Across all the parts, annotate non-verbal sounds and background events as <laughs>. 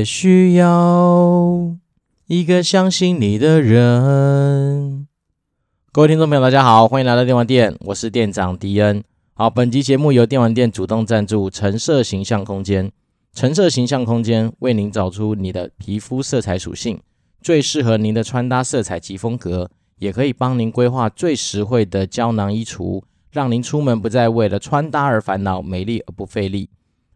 也需要一个相信你的人。各位听众朋友，大家好，欢迎来到电玩店，我是店长迪恩。好，本集节目由电玩店主动赞助，橙色形象空间。橙色形象空间为您找出你的皮肤色彩属性，最适合您的穿搭色彩及风格，也可以帮您规划最实惠的胶囊衣橱，让您出门不再为了穿搭而烦恼，美丽而不费力。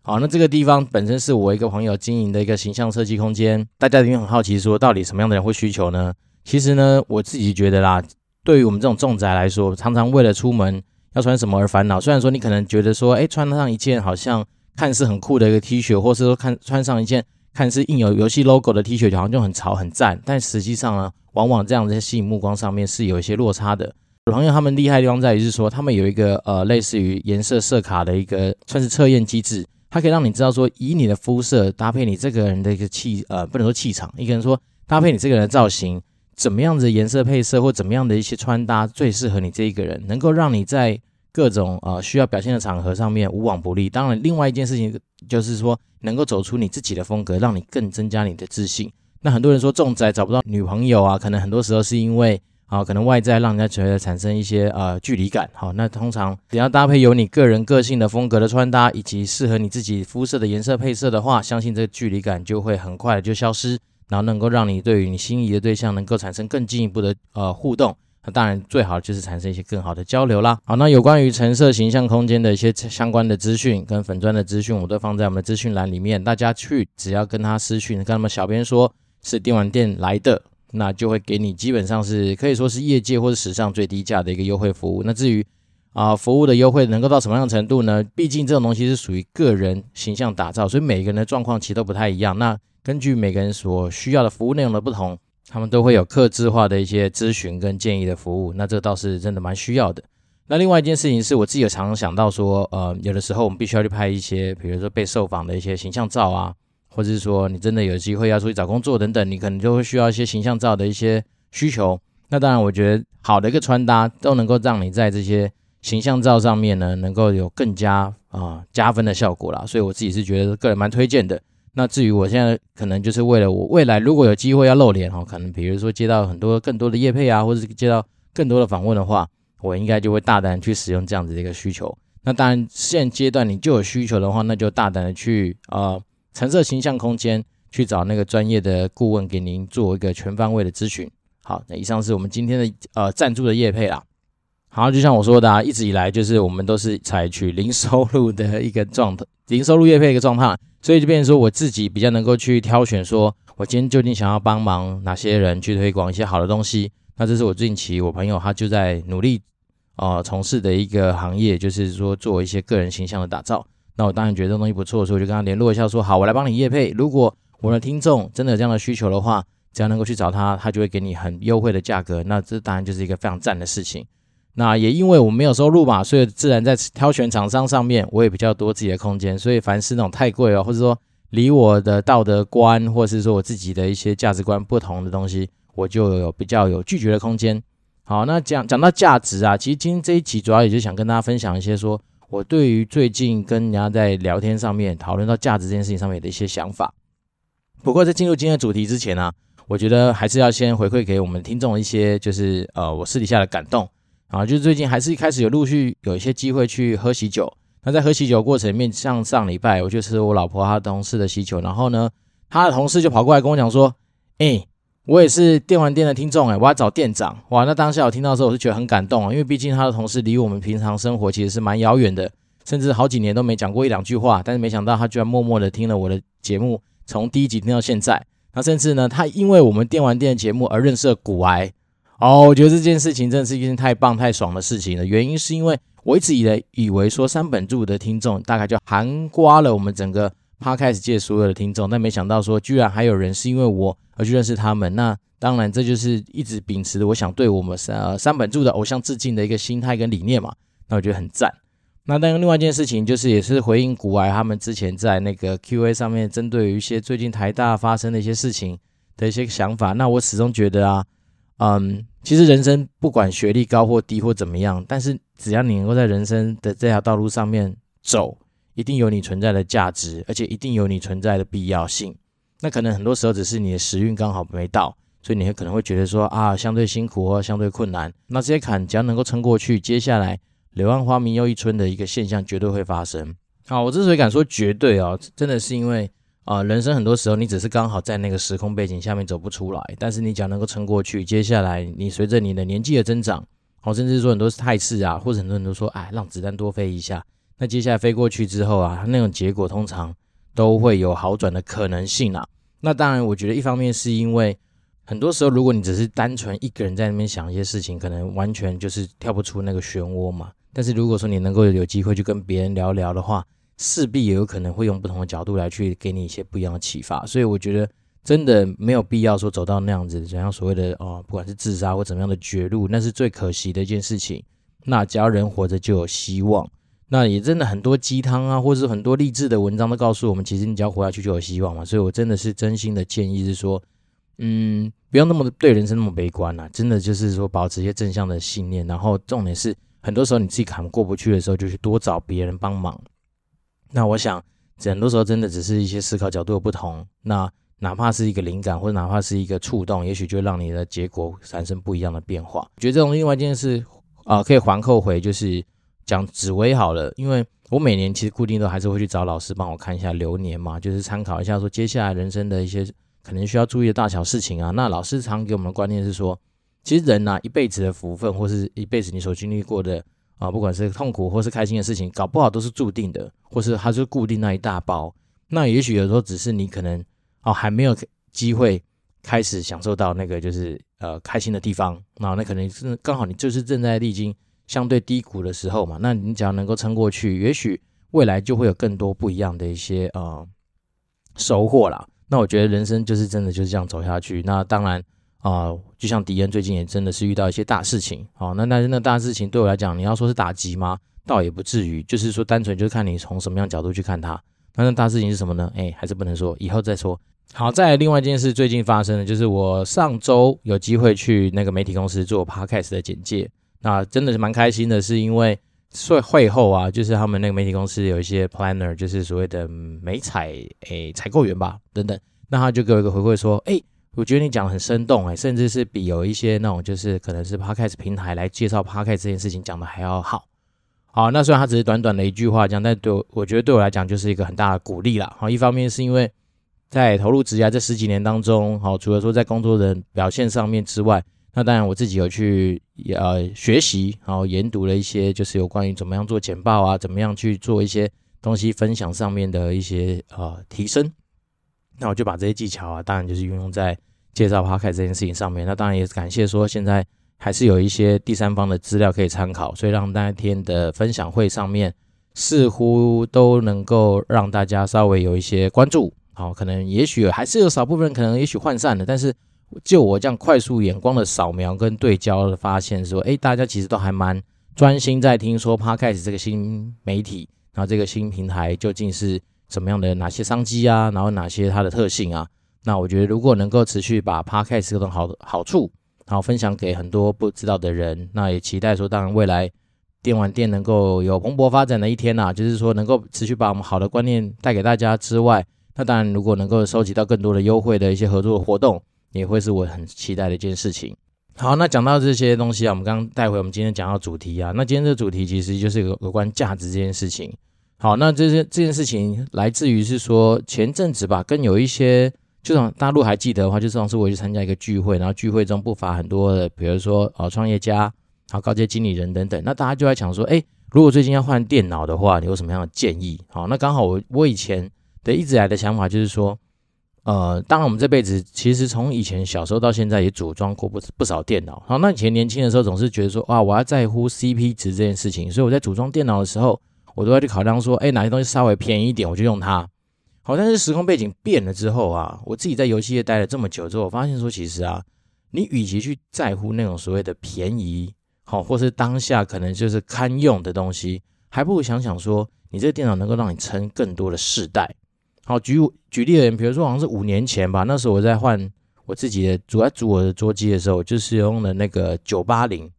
好，那这个地方本身是我一个朋友经营的一个形象设计空间，大家一定很好奇说，到底什么样的人会需求呢？其实呢，我自己觉得啦，对于我们这种重宅来说，常常为了出门要穿什么而烦恼。虽然说你可能觉得说，哎，穿上一件好像看似很酷的一个 T 恤，或是说看穿上一件看似印有游戏 logo 的 T 恤，好像就很潮很赞，但实际上呢，往往这样子吸引目光上面是有一些落差的。我朋友他们厉害地方在于是说，他们有一个呃类似于颜色色卡的一个算是测验机制。它可以让你知道说，以你的肤色搭配你这个人的一个气，呃，不能说气场，一个人说搭配你这个人的造型，怎么样子的颜色配色或怎么样的一些穿搭最适合你这一个人，能够让你在各种呃需要表现的场合上面无往不利。当然，另外一件事情就是说，能够走出你自己的风格，让你更增加你的自信。那很多人说重宅找不到女朋友啊，可能很多时候是因为。啊，可能外在让人家觉得产生一些呃距离感。好，那通常只要搭配有你个人个性的风格的穿搭，以及适合你自己肤色的颜色配色的话，相信这个距离感就会很快的就消失，然后能够让你对于你心仪的对象能够产生更进一步的呃互动。那当然最好就是产生一些更好的交流啦。好，那有关于橙色形象空间的一些相关的资讯跟粉专的资讯，我都放在我们的资讯栏里面，大家去只要跟他私讯，跟他们小编说是电玩店来的。那就会给你基本上是可以说是业界或者史上最低价的一个优惠服务。那至于啊服务的优惠能够到什么样程度呢？毕竟这种东西是属于个人形象打造，所以每个人的状况其实都不太一样。那根据每个人所需要的服务内容的不同，他们都会有客制化的一些咨询跟建议的服务。那这倒是真的蛮需要的。那另外一件事情是我自己有常常想到说，呃，有的时候我们必须要去拍一些，比如说被受访的一些形象照啊。或者是说你真的有机会要出去找工作等等，你可能就会需要一些形象照的一些需求。那当然，我觉得好的一个穿搭都能够让你在这些形象照上面呢，能够有更加啊、加分的效果啦。所以我自己是觉得个人蛮推荐的。那至于我现在可能就是为了我未来如果有机会要露脸哈，可能比如说接到很多更多的业配啊，或者是接到更多的访问的话，我应该就会大胆去使用这样子的一个需求。那当然现阶段你就有需求的话，那就大胆的去啊。橙色形象空间去找那个专业的顾问，给您做一个全方位的咨询。好，那以上是我们今天的呃赞助的业配啦。好，就像我说的啊，一直以来就是我们都是采取零收入的一个状态，<laughs> 零收入业配一个状态，所以就变成说我自己比较能够去挑选，说我今天究竟想要帮忙哪些人去推广一些好的东西。那这是我近期我朋友他就在努力呃从事的一个行业，就是说做一些个人形象的打造。那我当然觉得这东西不错，所以我就跟他联络一下，说好，我来帮你业配。如果我的听众真的有这样的需求的话，只要能够去找他，他就会给你很优惠的价格。那这当然就是一个非常赞的事情。那也因为我没有收入嘛，所以自然在挑选厂商上面，我也比较多自己的空间。所以凡是那种太贵哦，或者说离我的道德观，或者是说我自己的一些价值观不同的东西，我就有比较有拒绝的空间。好，那讲讲到价值啊，其实今天这一集主要也就想跟大家分享一些说。我对于最近跟人家在聊天上面讨论到价值这件事情上面的一些想法。不过在进入今天的主题之前呢、我觉得还是要先回馈给我们听众一些，就是呃我私底下的感动啊，就是最近还是一开始有陆续有一些机会去喝喜酒。那在喝喜酒过程里面，像上礼拜我就吃我老婆她同事的喜酒，然后呢，她的同事就跑过来跟我讲说，哎。我也是电玩店的听众哎，我要找店长哇！那当下我听到的时候，我是觉得很感动啊，因为毕竟他的同事离我们平常生活其实是蛮遥远的，甚至好几年都没讲过一两句话。但是没想到他居然默默的听了我的节目，从第一集听到现在。那甚至呢，他因为我们电玩店的节目而认识了股癌哦。我觉得这件事情真的是一件太棒太爽的事情了。原因是因为我一直以来以为说三本柱的听众大概就涵盖了我们整个 Podcast 界所有的听众，但没想到说居然还有人是因为我。而去认识他们，那当然这就是一直秉持着我想对我们三呃三本柱的偶像致敬的一个心态跟理念嘛。那我觉得很赞。那当然，另外一件事情就是也是回应股癌他们之前在那个 Q&A 上面针对于一些最近台大发生的一些事情的一些想法。那我始终觉得啊，嗯，其实人生不管学历高或低或怎么样，但是只要你能够在人生的这条道路上面走，一定有你存在的价值，而且一定有你存在的必要性。那可能很多时候只是你的时运刚好没到，所以你会可能会觉得说啊，相对辛苦或相对困难。那这些坎只要能够撑过去，接下来柳暗花明又一村的一个现象绝对会发生。好，我之所以敢说绝对哦，真的是因为啊，人生很多时候你只是刚好在那个时空背景下面走不出来，但是你只要能够撑过去，接下来你随着你的年纪的增长，好，甚至说很多是态势啊，或者很多人都说，哎，让子弹多飞一下。那接下来飞过去之后啊，那种结果通常都会有好转的可能性啊。那当然，我觉得一方面是因为很多时候，如果你只是单纯一个人在那边想一些事情，可能完全就是跳不出那个漩涡嘛。但是如果说你能够有机会去跟别人聊聊的话，势必也有可能会用不同的角度来去给你一些不一样的启发。所以我觉得真的没有必要说走到那样子，怎样所谓的哦，不管是自杀或怎么样的绝路，那是最可惜的一件事情。那只要人活着就有希望。那也真的很多鸡汤啊，或者是很多励志的文章都告诉我们，其实你只要活下去就有希望嘛。所以我真的是真心的建议是说，嗯，不要那么对人生那么悲观啊，真的就是说保持一些正向的信念。然后重点是，很多时候你自己扛过不去的时候，就去多找别人帮忙。那我想，很多时候真的只是一些思考角度的不同。那哪怕是一个灵感，或者哪怕是一个触动，也许就让你的结果产生不一样的变化。觉得这种另外一件事啊，可以环扣回就是。讲紫微好了，因为我每年其实固定都还是会去找老师帮我看一下流年嘛，就是参考一下说接下来人生的一些可能需要注意的大小事情啊。那老师常给我们的观念是说，其实人呐、啊、一辈子的福分或是一辈子你所经历过的啊，不管是痛苦或是开心的事情，搞不好都是注定的，或是它是固定那一大包。那也许有时候只是你可能哦还没有机会开始享受到那个就是呃开心的地方，那那可能是刚好你就是正在历经。相对低谷的时候嘛，那你只要能够撑过去，也许未来就会有更多不一样的一些呃收获啦。那我觉得人生就是真的就是这样走下去。那当然啊、就像迪恩最近也真的是遇到一些大事情，好、哦，那但是那大事情对我来讲，你要说是打击吗？倒也不至于，就是说单纯就是看你从什么样角度去看它。那那大事情是什么呢？哎，还是不能说，以后再说。好，再来另外一件事，最近发生的就是我上周有机会去那个媒体公司做 Podcast 的简介。那真的是蛮开心的，是因为会会后啊，就是他们那个媒体公司有一些 planner，就是所谓的媒采诶采购员吧，等等。那他就给我一个回馈说，诶，我觉得你讲的很生动，诶，甚至是比有一些那种就是可能是 podcast 平台来介绍 podcast 这件事情讲的还要好。好，那虽然他只是短短的一句话讲，但对我我觉得对我来讲就是一个很大的鼓励啦。好，一方面是因为在投入职涯这十几年当中，好，除了说在工作的表现上面之外。那当然，我自己有去呃学习，然后研读了一些，就是有关于怎么样做简报啊，怎么样去做一些东西分享上面的一些呃提升。那我就把这些技巧啊，当然就是运用在介绍 p o c a s t 这件事情上面。那当然也是感谢说，现在还是有一些第三方的资料可以参考，所以让那天的分享会上面似乎都能够让大家稍微有一些关注。好，可能也许还是有少部分人可能也许涣散了，但是。就我这样快速眼光的扫描跟对焦的发现，说，诶，大家其实都还蛮专心在听说 Podcast 这个新媒体，然后这个新平台究竟是怎么样的，哪些商机啊，然后哪些它的特性啊？那我觉得如果能够持续把 Podcast 这种好好处，然后分享给很多不知道的人，那也期待说，当然未来电玩店能够有蓬勃发展的一天呐，就是说能够持续把我们好的观念带给大家之外，那当然如果能够收集到更多的优惠的一些合作活动。也会是我很期待的一件事情。好，那讲到这些东西啊，我们刚刚带回我们今天讲到主题啊。那今天这个主题其实就是有有关价值这件事情。好，那这些这件事情来自于是说前阵子吧，跟有一些，就像大陆还记得的话，就上次我去参加一个聚会，然后聚会中不乏很多的，比如说啊创业家，好高阶经理人等等。那大家就在讲说，哎，如果最近要换电脑的话，你有什么样的建议？好，那刚好我我以前的一直来的想法就是说。呃，当然，我们这辈子其实从以前小时候到现在也组装过不不少电脑。好，那以前年轻的时候总是觉得说，哇，我要在乎 CP 值这件事情，所以我在组装电脑的时候，我都要去考量说，哎，哪些东西稍微便宜一点，我就用它。好，但是时空背景变了之后啊，我自己在游戏业待了这么久之后，我发现说，其实啊，你与其去在乎那种所谓的便宜，好，或是当下可能就是堪用的东西，还不如想想说，你这个电脑能够让你撑更多的世代。好，举举例而言，比如说好像是五年前吧，那时候我在换我自己的主要组我的桌机的时候，就是用的那个九八零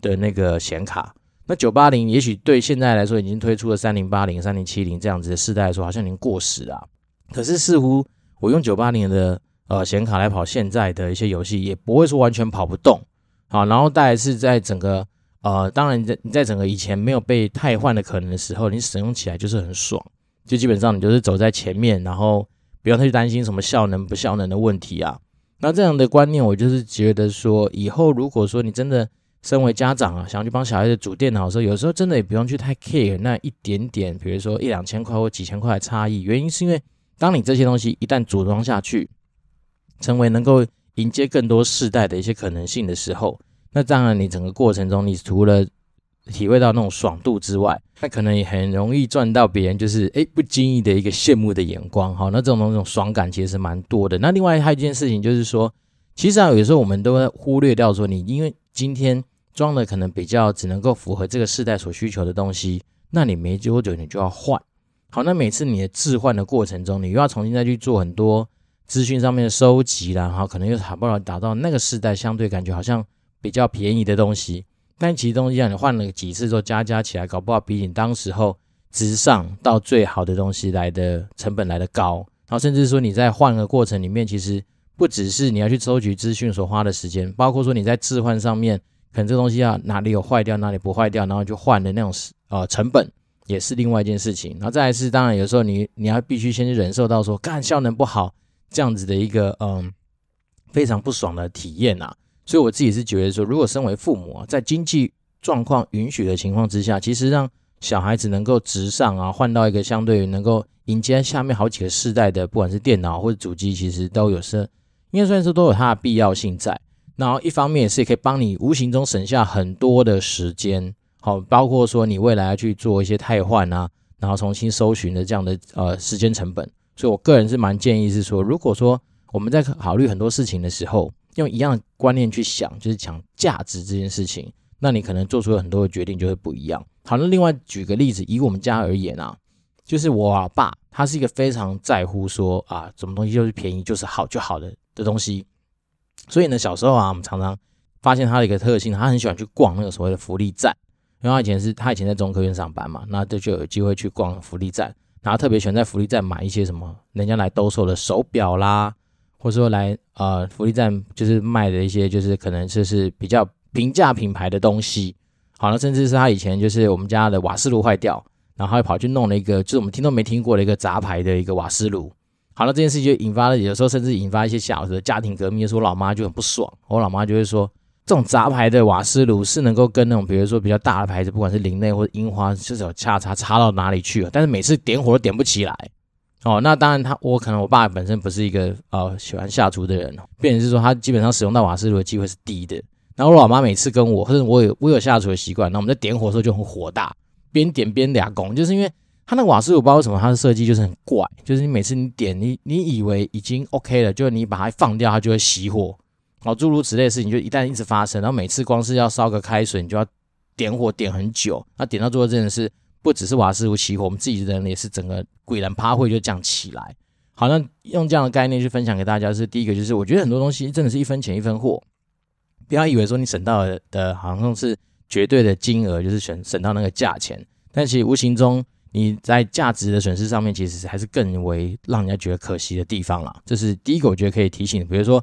的那个显卡。那九八零也许对现在来说已经推出了三零八零、三零七零这样子的世代来说，好像已经过时了。可是似乎我用九八零的呃显卡来跑现在的一些游戏，也不会说完全跑不动。好，然后大概是在整个呃，当然你在你在整个以前没有被汰换的可能的时候，你使用起来就是很爽，就基本上你就是走在前面，然后不用太去担心什么效能不效能的问题啊。那这样的观念，我就是觉得说，以后如果说你真的身为家长啊，想要去帮小孩子组电脑的时候，有时候真的也不用去太 care 那一点点，比如说一两千块或几千块的差异。原因是因为，当你这些东西一旦组装下去，成为能够迎接更多世代的一些可能性的时候，那当然你整个过程中，你除了体会到那种爽度之外，那可能也很容易赚到别人就是诶不经意的一个羡慕的眼光。好，那这种那种爽感其实是蛮多的。那另外还有一件事情就是说，其实啊有时候我们都会忽略掉说，你因为今天。装的可能比较只能够符合这个世代所需求的东西，那你没多久你就要换。好，那每次你的置换的过程中，你又要重新再去做很多资讯上面的收集啦，然后可能又好不容易达到那个世代相对感觉好像比较便宜的东西，但其实东西让你换了几次之后加加起来，搞不好比你当时候直上到最好的东西来的成本来的高。然后甚至说你在换的过程里面，其实不只是你要去收集资讯所花的时间，包括说你在置换上面。可能这东西要哪里有坏掉，哪里不坏掉，然后就换的那种呃成本也是另外一件事情。然后再来是，当然有时候你你要必须先去忍受到说，干效能不好这样子的一个嗯非常不爽的体验啊。所以我自己是觉得说，如果身为父母啊，在经济状况允许的情况之下，其实让小孩子能够直上啊，换到一个相对于能够迎接下面好几个世代的，不管是电脑或者主机，其实都有是应该算是都有它的必要性在。然后一方面也是可以帮你无形中省下很多的时间，好，包括说你未来要去做一些汰换啊，然后重新搜寻的这样的呃时间成本。所以我个人是蛮建议是说，如果说我们在考虑很多事情的时候，用一样的观念去想，就是讲价值这件事情，那你可能做出了很多的决定就会不一样。好，那另外举个例子，以我们家而言啊，就是我爸他是一个非常在乎说啊，什么东西就是便宜就是好就好的的东西。所以呢，小时候啊，我们常常发现他的一个特性，他很喜欢去逛那个所谓的福利站。因为他以前是他以前在中科院上班嘛，那这就有机会去逛福利站。然后特别喜欢在福利站买一些什么人家来兜售的手表啦，或者说来呃福利站就是卖的一些就是可能就是比较平价品牌的东西。好了，甚至是他以前就是我们家的瓦斯炉坏掉，然后他跑去弄了一个就是我们听都没听过的一个杂牌的一个瓦斯炉。好了，这件事情就引发了，有时候甚至引发一些小的家庭革命。说我老妈就很不爽，我老妈就会说，这种杂牌的瓦斯炉是能够跟那种，比如说比较大的牌子，不管是林内或者樱花，就是有插插插到哪里去了，但是每次点火都点不起来。哦，那当然他我可能我爸本身不是一个呃喜欢下厨的人，变成是说他基本上使用到瓦斯炉的机会是低的。然后我老妈每次跟我或者我有我有下厨的习惯，那我们在点火的时候就很火大，边点边俩拱，就是因为。它那瓦斯炉，不知道为什么它的设计就是很怪，就是你每次你点你你以为已经 OK 了，就是你把它放掉，它就会熄火，好，诸如此类的事情就一旦一直发生，然后每次光是要烧个开水，你就要点火点很久，那点到最后真的是不只是瓦斯炉起火，我们自己的人也是整个鬼然趴会就这样起来。好，那用这样的概念去分享给大家是第一个，就是我觉得很多东西真的是一分钱一分货，不要以为说你省到的好像是绝对的金额，就是省省到那个价钱，但其实无形中。你在价值的损失上面，其实还是更为让人家觉得可惜的地方啦。这是第一个，我觉得可以提醒。比如说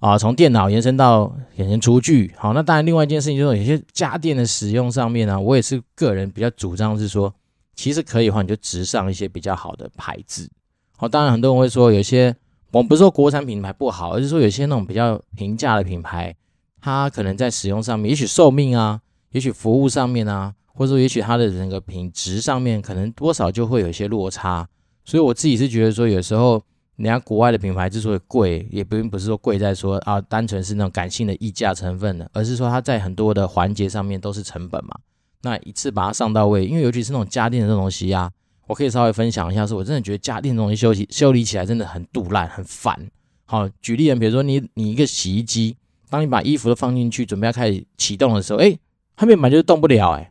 啊，从电脑延伸到衍生厨具，好，那当然另外一件事情就是有些家电的使用上面呢，我也是个人比较主张是说，其实可以的话，你就直上一些比较好的牌子。好，当然很多人会说有些，我们不是说国产品牌不好，而是说有些那种比较平价的品牌，它可能在使用上面，也许寿命啊，也许服务上面啊。或者说，也许它的整个品质上面可能多少就会有些落差，所以我自己是觉得说，有时候人家国外的品牌之所以贵，也并不是说贵在说啊，单纯是那种感性的溢价成分的，而是说它在很多的环节上面都是成本嘛。那一次把它上到位，因为尤其是那种家电的这种东西啊，我可以稍微分享一下，是我真的觉得家电这东西修起修理起来真的很赌烂，很烦。好，举例人，比如说你你一个洗衣机，当你把衣服都放进去，准备要开始启动的时候，哎，它面板就是动不了，哎。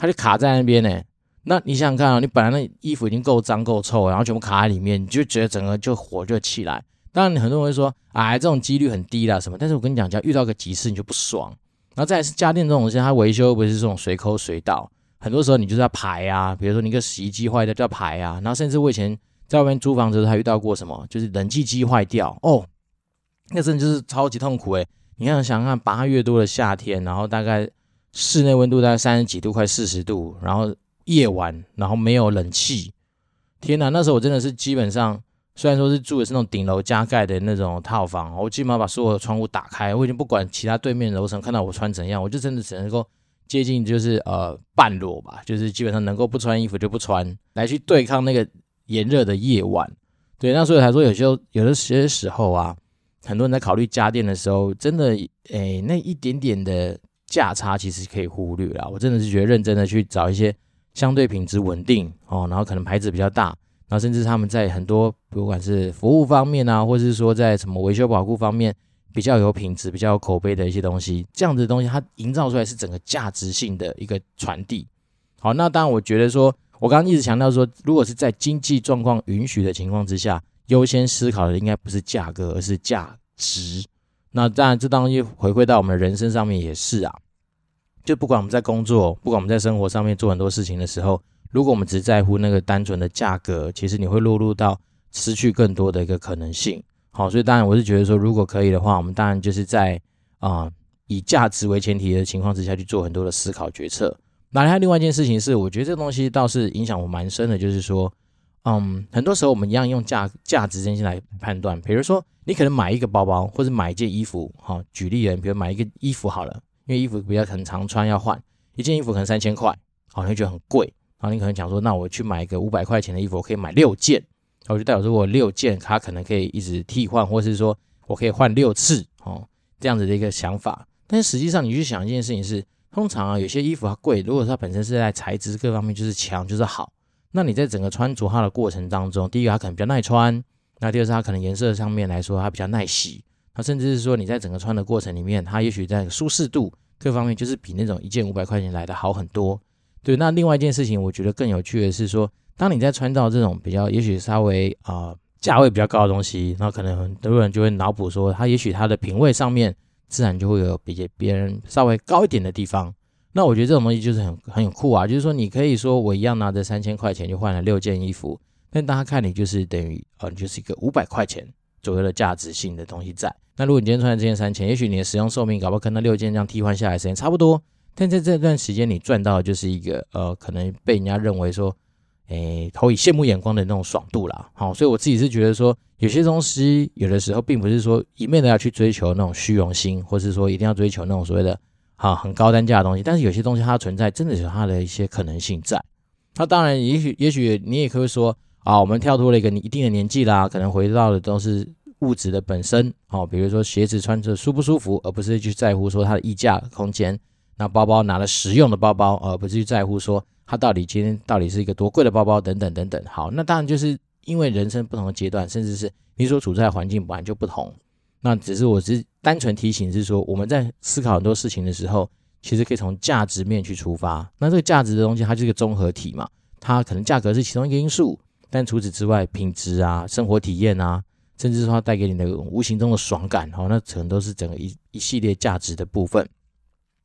它就卡在那边呢，那你想想看啊，你本来那衣服已经够脏够臭，然后全部卡在里面，你就觉得整个就火就起来。当然，你很多人会说，哎，这种几率很低啦什么，但是我跟你讲，只要遇到个几次你就不爽。然后再是家电这种东西，它维修不是这种随口随到，很多时候你就是要排啊，比如说你个洗衣机坏掉就要排啊，然后甚至我以前在外面租房子的时候还遇到过什么，就是冷气机坏掉哦，那真的就是超级痛苦诶。你看想看八月多的夏天，然后大概室内温度大概三十几度，快四十度，然后夜晚然后没有冷气，天哪，那时候我真的是基本上。虽然说是住的是那种顶楼加盖的那种套房，我基本上把所有的窗户打开，我已经不管其他对面楼层看到我穿怎样，我就真的只能够接近就是呃半裸吧，就是基本上能够不穿衣服就不穿，来去对抗那个炎热的夜晚。对，那所以才说有些有的些时候啊，很多人在考虑家电的时候，真的诶那一点点的价差其实可以忽略啦。我真的是觉得认真的去找一些相对品质稳定哦，然后可能牌子比较大。然后甚至他们在很多不管是服务方面啊，或是说在什么维修保护方面比较有品质、比较有口碑的一些东西，这样子的东西它营造出来是整个价值性的一个传递。好，那当然我觉得说，我刚刚一直强调说，如果是在经济状况允许的情况之下，优先思考的应该不是价格，而是价值。那当然这当然回归到我们人生上面也是啊，就不管我们在工作，不管我们在生活上面做很多事情的时候。如果我们只在乎那个单纯的价格，其实你会落入到失去更多的一个可能性。好，所以当然我是觉得说，如果可以的话，我们当然就是在啊、以价值为前提的情况之下去做很多的思考决策。那还有另外一件事情是，我觉得这个东西倒是影响我蛮深的，就是说，嗯，很多时候我们一样用价价值真心来判断。比如说，你可能买一个包包或者买一件衣服，哈，举例人，比如买一个衣服好了，因为衣服比较很常穿要换，一件衣服可能三千块，好，你会觉得很贵。然后你可能讲说，那我去买一个五百块钱的衣服，我可以买六件，我就代表说我六件，它可能可以一直替换，或是说我可以换六次哦，这样子的一个想法。但实际上你去想一件事情是，通常啊有些衣服它贵，如果它本身是在材质各方面就是强就是好，那你在整个穿着它的过程当中，第一个它可能比较耐穿，那第二是它可能颜色上面来说它比较耐洗，那甚至是说你在整个穿的过程里面，它也许在舒适度各方面就是比那种一件五百块钱来的好很多。对，那另外一件事情，我觉得更有趣的是说，当你在穿到这种比较，也许稍微啊、价位比较高的东西，那可能很多人就会脑补说，他也许他的品味上面自然就会有比别人稍微高一点的地方。那我觉得这种东西就是很很有酷啊，就是说你可以说我一样拿着三千块钱就换了六件衣服，但大家看你就是等于呃，就是一个五百块钱左右的价值性的东西在。那如果你今天穿的这件三千，也许你的使用寿命搞不好跟那六件这样替换下来时间差不多。但在这段时间，你赚到的就是一个呃，可能被人家认为说，诶，投以羡慕眼光的那种爽度啦。好，所以我自己是觉得说，有些东西有的时候并不是说一味的要去追求那种虚荣心，或是说一定要追求那种所谓的啊很高单价的东西。但是有些东西它存在，真的有它的一些可能性在。那当然，也许也许你也可以说啊，我们跳脱了一个你一定的年纪啦，可能回到的都是物质的本身。好，比如说鞋子穿着舒不舒服，而不是去在乎说它的溢价空间。那包包拿了实用的包包，而不是去在乎说它到底今天到底是一个多贵的包包等等等等。好，那当然就是因为人生不同的阶段，甚至是你所处在的环境本来就不同。那只是我只是单纯提醒是说，我们在思考很多事情的时候，其实可以从价值面去出发。那这个价值的东西，它就是一个综合体嘛，它可能价格是其中一个因素，但除此之外，品质啊、生活体验啊，甚至说它带给你的无形中的爽感，好，那可能都是整个一一系列价值的部分。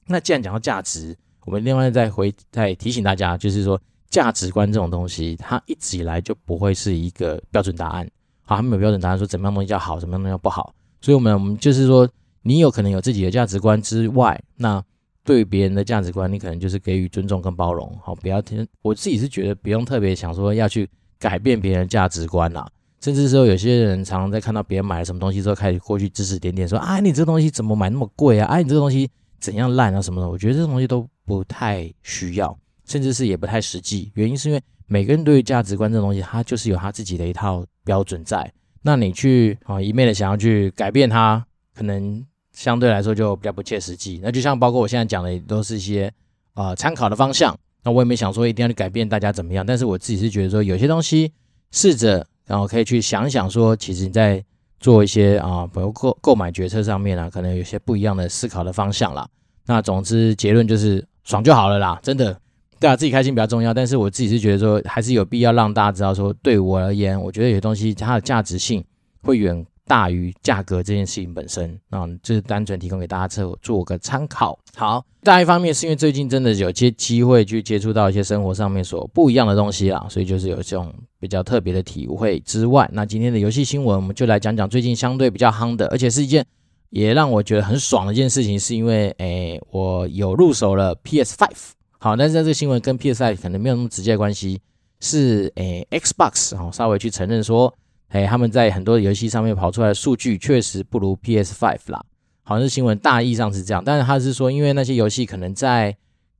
那既然讲到价值，我们另外再回再提醒大家，就是说价值观这种东西，它一直以来就不会是一个标准答案。好，它没有标准答案说怎么样东西叫好，怎么样东西叫不好。所以，我们我们就是说，你有可能有自己的价值观之外，那对别人的价值观，你可能就是给予尊重跟包容。好，不要听。我自己是觉得不用特别想说要去改变别人价值观啦。甚至说有些人常常在看到别人买了什么东西之后，开始过去指指点点说啊，你这个东西怎么买那么贵啊？啊，你这个东西。怎样烂啊什么的，我觉得这东西都不太需要，甚至是也不太实际。原因是因为每个人对于价值观这东西，它就是有他自己的一套标准在。那你去啊一昧的想要去改变它，可能相对来说就比较不切实际。那就像包括我现在讲的，都是一些啊参考的方向。那我也没想说一定要去改变大家怎么样，但是我自己是觉得说有些东西试着然后可以去想想说，其实你在。做一些啊，比如购购买决策上面啊，可能有些不一样的思考的方向啦。那总之结论就是爽就好了啦，真的，对啊，自己开心比较重要。但是我自己是觉得说，还是有必要让大家知道说，对我而言，我觉得有些东西它的价值性会远大于价格这件事情本身，那这是单纯提供给大家做做个参考。好，再一方面是因为最近真的有些机会去接触到一些生活上面所不一样的东西啊，所以就是有这种比较特别的体会之外，那今天的游戏新闻我们就来讲讲最近相对比较夯的，而且是一件也让我觉得很爽的一件事情，是因为诶我有入手了 PS Five。好，但是这个新闻跟 PS Five 可能没有那么直接的关系，是诶 Xbox 哦稍微去承认说。哎，他们在很多游戏上面跑出来的数据确实不如 PS Five 啦，好像是新闻大意上是这样，但是他是说，因为那些游戏可能在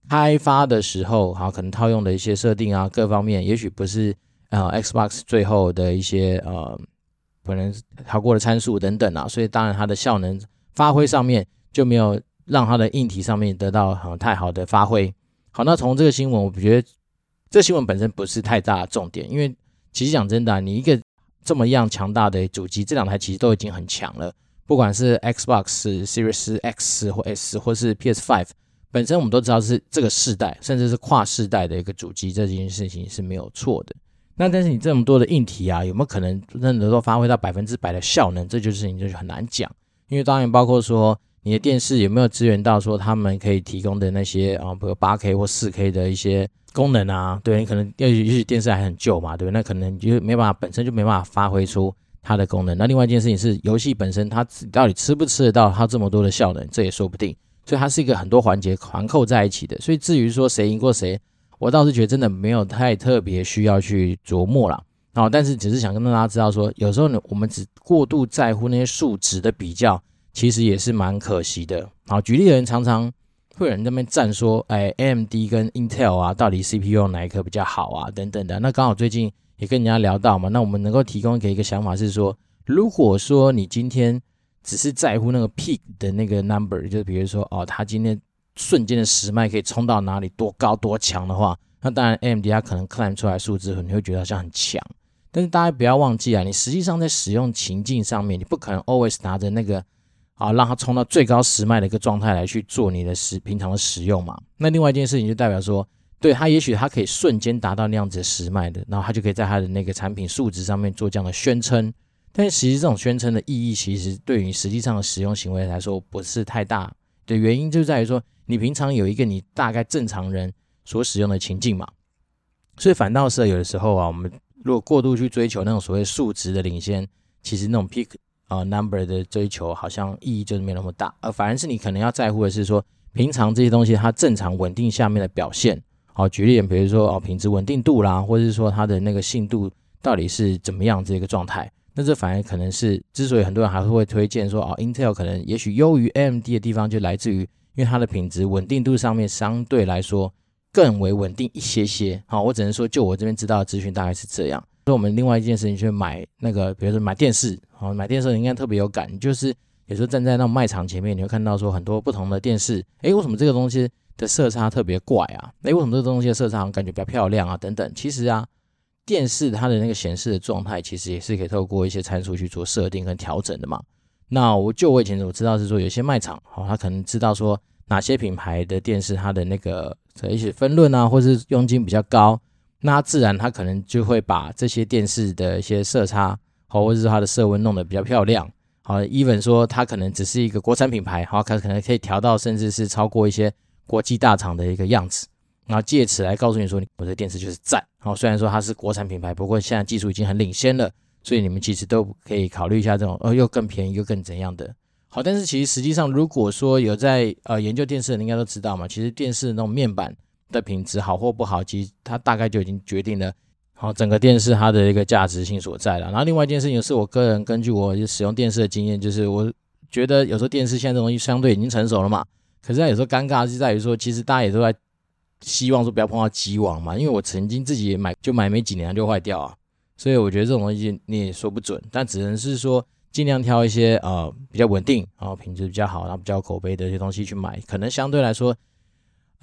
开发的时候，好，可能套用的一些设定啊，各方面也许不是呃 Xbox 最后的一些呃可能超过的参数等等啊，所以当然它的效能发挥上面就没有让它的硬体上面得到很太好的发挥。好，那从这个新闻，我觉得这新闻本身不是太大的重点，因为其实讲真的，你一个这么样强大的主机，这两台其实都已经很强了。不管是 Xbox Series X 或 S，或是 PS5，本身我们都知道是这个世代，甚至是跨世代的一个主机，这件事情是没有错的。那但是你这么多的硬体啊，有没有可能真的能够发挥到百分之百的效能？这就是你就是很难讲。因为当然包括说你的电视有没有支援到说他们可以提供的那些啊，比如 8K 或 4K 的一些。功能啊，对，你可能要也许电视还很旧嘛，对不对？那可能就没办法，本身就没办法发挥出它的功能。那另外一件事情是，游戏本身它到底吃不吃得到它这么多的效能，这也说不定。所以它是一个很多环节环扣在一起的。所以至于说谁赢过谁，我倒是觉得真的没有太特别需要去琢磨了。哦，但是只是想跟大家知道说，有时候呢，我们只过度在乎那些数值的比较，其实也是蛮可惜的。好，举例的人常常。会有人在那边站说，哎，AMD 跟 Intel 啊，到底 CPU 哪一颗比较好啊？等等的。那刚好最近也跟人家聊到嘛，那我们能够提供给一个想法是说，如果说你今天只是在乎那个 peak 的那个 number，就比如说哦，它今天瞬间的时脉可以冲到哪里多高多强的话，那当然 AMD 它可能 climb 出来数字，你会觉得好像很强。但是大家不要忘记啊，你实际上在使用情境上面，你不可能 always 拿着那个。啊，让它冲到最高时脉的一个状态来去做你的时平常的使用嘛。那另外一件事情就代表说，对它也许它可以瞬间达到那样子的时脉的，然后它就可以在它的那个产品数值上面做这样的宣称。但是其实这种宣称的意义，其实对于实际上的使用行为来说不是太大的原因，就在于说你平常有一个你大概正常人所使用的情境嘛。所以反倒是有的时候啊，我们如果过度去追求那种所谓数值的领先，其实那种 peak。啊，number 的追求好像意义就是没那么大，而反而是你可能要在乎的是说，平常这些东西它正常稳定下面的表现。好，举例，比如说哦，品质稳定度啦，或者是说它的那个信度到底是怎么样这个状态。那这反而可能是之所以很多人还是会推荐说哦，Intel 可能也许优于 AMD 的地方，就来自于因为它的品质稳定度上面相对来说更为稳定一些些。好，我只能说就我这边知道的资讯大概是这样。所以我们另外一件事情，去买那个，比如说买电视，好，买电视应该特别有感，就是有时候站在那种卖场前面，你会看到说很多不同的电视，诶，为什么这个东西的色差特别怪啊？诶，为什么这个东西的色差感觉比较漂亮啊？等等，其实啊，电视它的那个显示的状态，其实也是可以透过一些参数去做设定跟调整的嘛。那我就我以前我知道是说，有些卖场，好，他可能知道说哪些品牌的电视它的那个一些分论啊，或是佣金比较高。那自然，他可能就会把这些电视的一些色差，好，或者是它的色温弄得比较漂亮，好，even 说它可能只是一个国产品牌，好，可可能可以调到甚至是超过一些国际大厂的一个样子，然后借此来告诉你说，我的电视就是赞，好，虽然说它是国产品牌，不过现在技术已经很领先了，所以你们其实都可以考虑一下这种，呃，又更便宜又更怎样的，好，但是其实实际上，如果说有在呃研究电视的，应该都知道嘛，其实电视那种面板。的品质好或不好，其实它大概就已经决定了，好整个电视它的一个价值性所在了。然后另外一件事情是我个人根据我使用电视的经验，就是我觉得有时候电视现在这东西相对已经成熟了嘛，可是它有时候尴尬是在于说，其实大家也都在希望说不要碰到机王嘛，因为我曾经自己也买就买没几年就坏掉啊，所以我觉得这种东西你也说不准，但只能是说尽量挑一些呃比较稳定，然后品质比较好，然后比较口碑的一些东西去买，可能相对来说。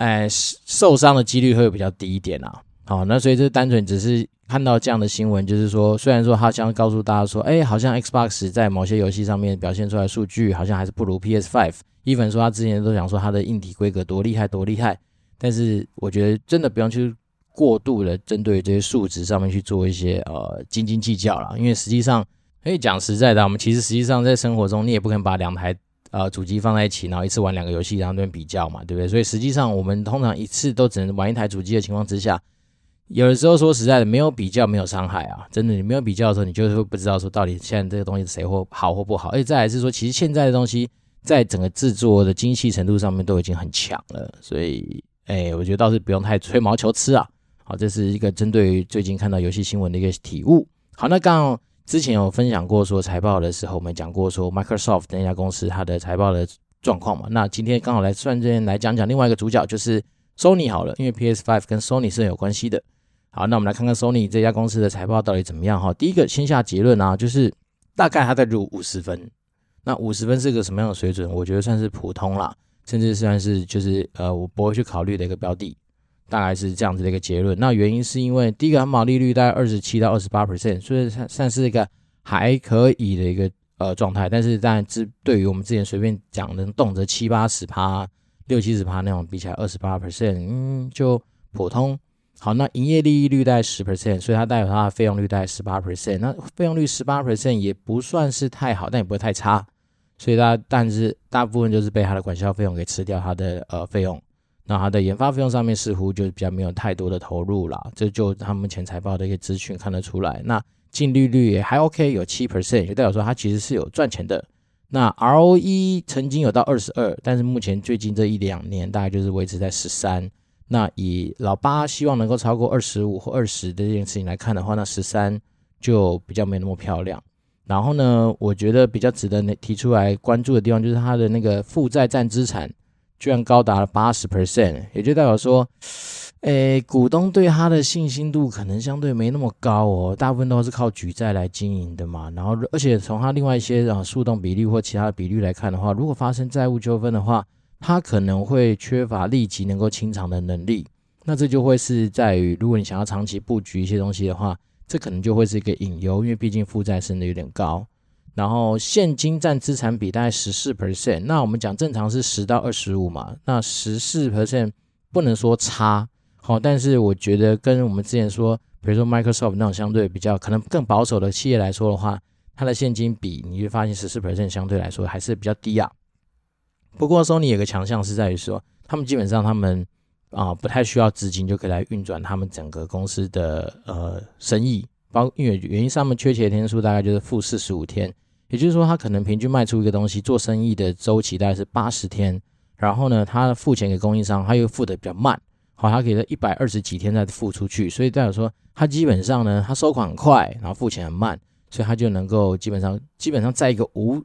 哎，受伤的几率会比较低一点啊。好，那所以这单纯只是看到这样的新闻，就是说，虽然说他想告诉大家说，哎，好像 Xbox 在某些游戏上面表现出来数据好像还是不如 PS5。Even 说他之前都想说他的硬体规格多厉害多厉害，但是我觉得真的不用去过度的针对这些数值上面去做一些呃斤斤计较了，因为实际上可以讲实在的，我们其实实际上在生活中，你也不可能把两台呃主机放在一起，然后一次玩两个游戏，然后那边比较嘛，对不对？所以实际上我们通常一次都只能玩一台主机的情况之下，有的时候说实在的，没有比较没有伤害啊，真的，你没有比较的时候，你就会不知道说到底现在这个东西谁或好或不好。而且再来是说，其实现在的东西在整个制作的精细程度上面都已经很强了，所以哎，我觉得倒是不用太吹毛求疵啊。好，这是一个针对于最近看到游戏新闻的一个体悟。好，那刚刚之前有分享过说财报的时候，我们讲过说 Microsoft 那家公司它的财报的状况嘛。那今天刚好来算这边来讲讲另外一个主角，就是 Sony 好了，因为 PS5 跟 Sony 是有关系的。好，那我们来看看 Sony 这家公司的财报到底怎么样哈。第一个先下结论啊，就是大概它在入五十分。那五十分是个什么样的水准？我觉得算是普通啦，甚至算是就是呃我不会去考虑的一个标的。大概是这样子的一个结论。那原因是因为第一个，它毛利率大概二十七到二十八 percent，所以算算是一个还可以的一个呃状态。但是当然，之对于我们之前随便讲能动辄七八十趴、六七十趴那种比起来，二十八 percent，嗯，就普通。好，那营业利益率大概十 percent，所以它带有它的费用率大概十八 percent。那费用率十八 percent 也不算是太好，但也不会太差。所以它但是大部分就是被它的管销费用给吃掉它的呃费用。那它的研发费用上面似乎就比较没有太多的投入啦，这就他们前财报的一些资讯看得出来。那净利率也还 OK，有七 percent，就代表说它其实是有赚钱的。那 ROE 曾经有到二十二，但是目前最近这一两年大概就是维持在十三。那以老八希望能够超过二十五或二十的这件事情来看的话，那十三就比较没那么漂亮。然后呢，我觉得比较值得提出来关注的地方就是它的那个负债占资产。居然高达了八十 percent，也就代表说，诶，股东对他的信心度可能相对没那么高哦，大部分都是靠举债来经营的嘛。然后，而且从他另外一些啊速动比率或其他的比率来看的话，如果发生债务纠纷的话，他可能会缺乏立即能够清偿的能力。那这就会是在于，如果你想要长期布局一些东西的话，这可能就会是一个隐忧，因为毕竟负债升得有点高。然后现金占资产比大概十四 percent，那我们讲正常是十到二十五嘛，那十四 percent 不能说差，好，但是我觉得跟我们之前说，比如说 Microsoft 那种相对比较可能更保守的企业来说的话，它的现金比你会发现十四 percent 相对来说还是比较低啊。不过 Sony 有个强项是在于说，他们基本上他们啊不太需要资金就可以来运转他们整个公司的呃生意。包因为原因，上面缺钱天数大概就是负四十五天，也就是说，他可能平均卖出一个东西，做生意的周期大概是八十天。然后呢，他付钱给供应商，他又付的比较慢，好，他给了一百二十几天再付出去，所以代表说，他基本上呢，他收款快，然后付钱很慢，所以他就能够基本上基本上在一个无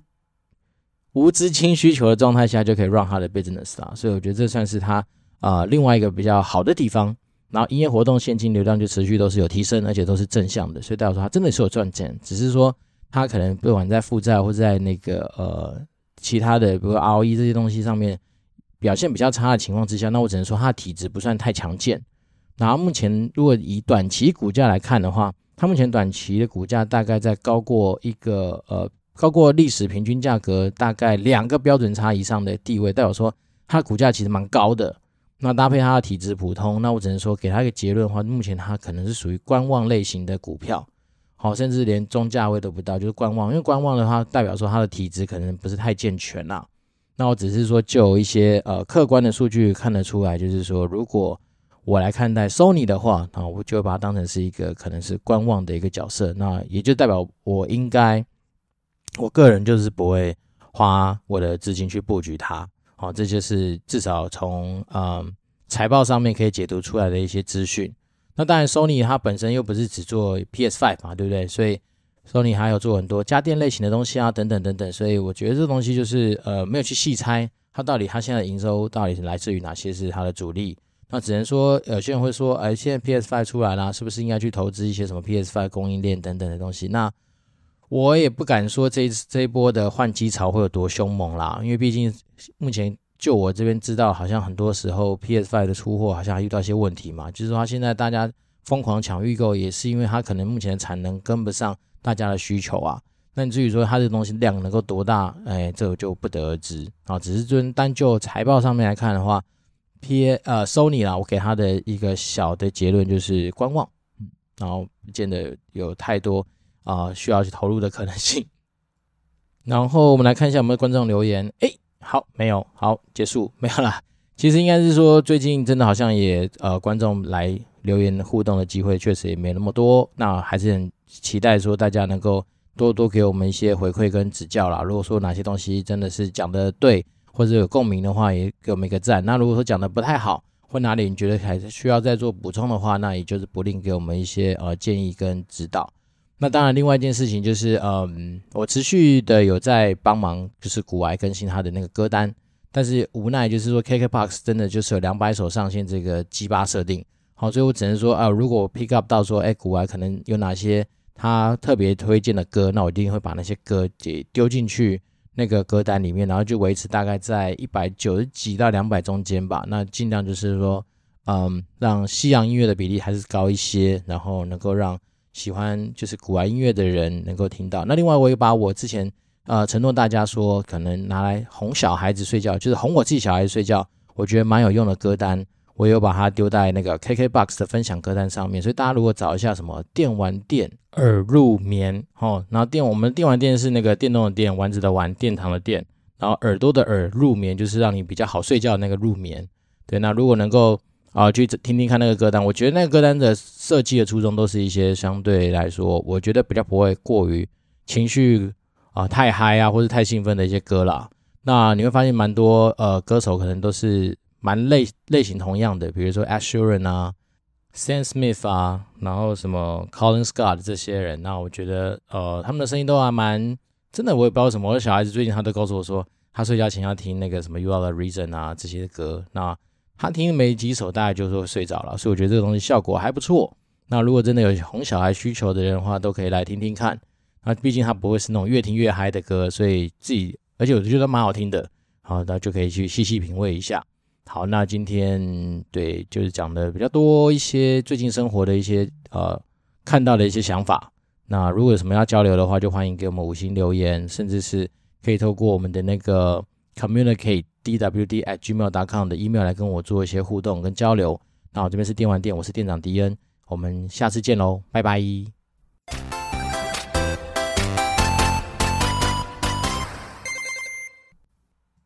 无资金需求的状态下，就可以 run 他的 business 啦。所以我觉得这算是他啊、另外一个比较好的地方。然后营业活动现金流量就持续都是有提升，而且都是正向的，所以代表说他真的是有赚钱，只是说它可能不管在负债或在那个呃其他的，比如 ROE 这些东西上面表现比较差的情况之下，那我只能说它的体质不算太强健。然后目前如果以短期股价来看的话，它目前短期的股价大概在高过一个呃高过历史平均价格大概两个标准差以上的地位，代表说它股价其实蛮高的。那搭配它的体质普通，那我只能说给它一个结论的话，目前它可能是属于观望类型的股票，好，甚至连中价位都不到，就是观望。因为观望的话，代表说它的体质可能不是太健全啦。那我只是说就一些呃客观的数据看得出来，就是说如果我来看待 Sony 的话，那我就会把它当成是一个可能是观望的一个角色。那也就代表我应该，我个人就是不会花我的资金去布局它。好，这就是至少从嗯财报上面可以解读出来的一些资讯。那当然，Sony 它本身又不是只做 PS5 嘛，对不对？所以 Sony 还有做很多家电类型的东西啊，等等等等。所以我觉得这东西就是呃没有去细猜它到底它现在的营收到底是来自于哪些是它的主力。那只能说有些人会说，哎，现在 PS5 出来了，是不是应该去投资一些什么 PS5 供应链等等的东西？那我也不敢说这一次这一波的换机潮会有多凶猛啦，因为毕竟目前就我这边知道，好像很多时候 PS5 的出货好像还遇到一些问题嘛，就是说现在大家疯狂抢预购，也是因为它可能目前的产能跟不上大家的需求啊。那至于说它这东西量能够多大，哎，这个就不得而知啊。只是就单就财报上面来看的话，P 呃 Sony 啦，我给他的一个小的结论就是观望，嗯，然后不见得有太多。啊、需要去投入的可能性。然后我们来看一下我们的观众留言，哎，好，没有，好，结束，<laughs> 没有啦。其实应该是说最近真的好像也呃观众来留言互动的机会确实也没那么多，那还是很期待说大家能够多多给我们一些回馈跟指教啦。如果说哪些东西真的是讲的对，或者有共鸣的话，也给我们一个赞。那如果说讲的不太好，或哪里你觉得还是需要再做补充的话，那也就是不吝给我们一些呃建议跟指导。那当然，另外一件事情就是，嗯，我持续的有在帮忙，就是股癌更新他的那个歌单，但是无奈就是说，KKBOX 真的就是有两百首上线这个鸡巴设定，好，所以我只能说啊，如果我 pick up 到说，哎，股癌可能有哪些他特别推荐的歌，那我一定会把那些歌给丢进去那个歌单里面，然后就维持大概在一百九十几到两百中间吧，那尽量就是说，嗯，让西洋音乐的比例还是高一些，然后能够让。喜欢就是古玩音乐的人能够听到。那另外，我也把我之前呃承诺大家说，可能拿来哄小孩子睡觉，就是哄我自己小孩子睡觉，我觉得蛮有用的歌单，我有把它丢在那个 <laughs> KKBOX 的分享歌单上面。所以大家如果找一下什么电玩店耳入眠哦，然后电我们电玩店是那个电动的电，丸子的丸，殿堂的殿，然后耳朵的耳入眠就是让你比较好睡觉的那个入眠。对，那如果能够。啊，去听听看那个歌单，我觉得那个歌单的设计的初衷都是一些相对来说，我觉得比较不会过于情绪啊太嗨啊，或者太兴奋的一些歌啦。那你会发现蛮多呃歌手可能都是蛮类类型同样的，比如说 Asheran 啊、Sam Smith 啊，然后什么 Colin Scott 这些人，那我觉得呃他们的声音都还蛮真的，我也不知道什么。我的小孩子最近他都告诉我说，他睡觉前要听那个什么 You Are the Reason 啊这些歌，那。他听没几首，大概就说睡着了，所以我觉得这个东西效果还不错。那如果真的有哄小孩需求的人的话，都可以来听听看。那毕竟它不会是那种越听越嗨的歌，所以自己而且我觉得蛮好听的。好，那就可以去细细品味一下。好，那今天对就是讲的比较多一些最近生活的一些呃看到的一些想法。那如果有什么要交流的话，就欢迎给我们五星留言，甚至是可以透过我们的那个 communicate。dwd at gmail.com 的 email 来跟我做一些互动跟交流。那我这边是电玩店，我是店长迪恩，我们下次见喽，拜拜。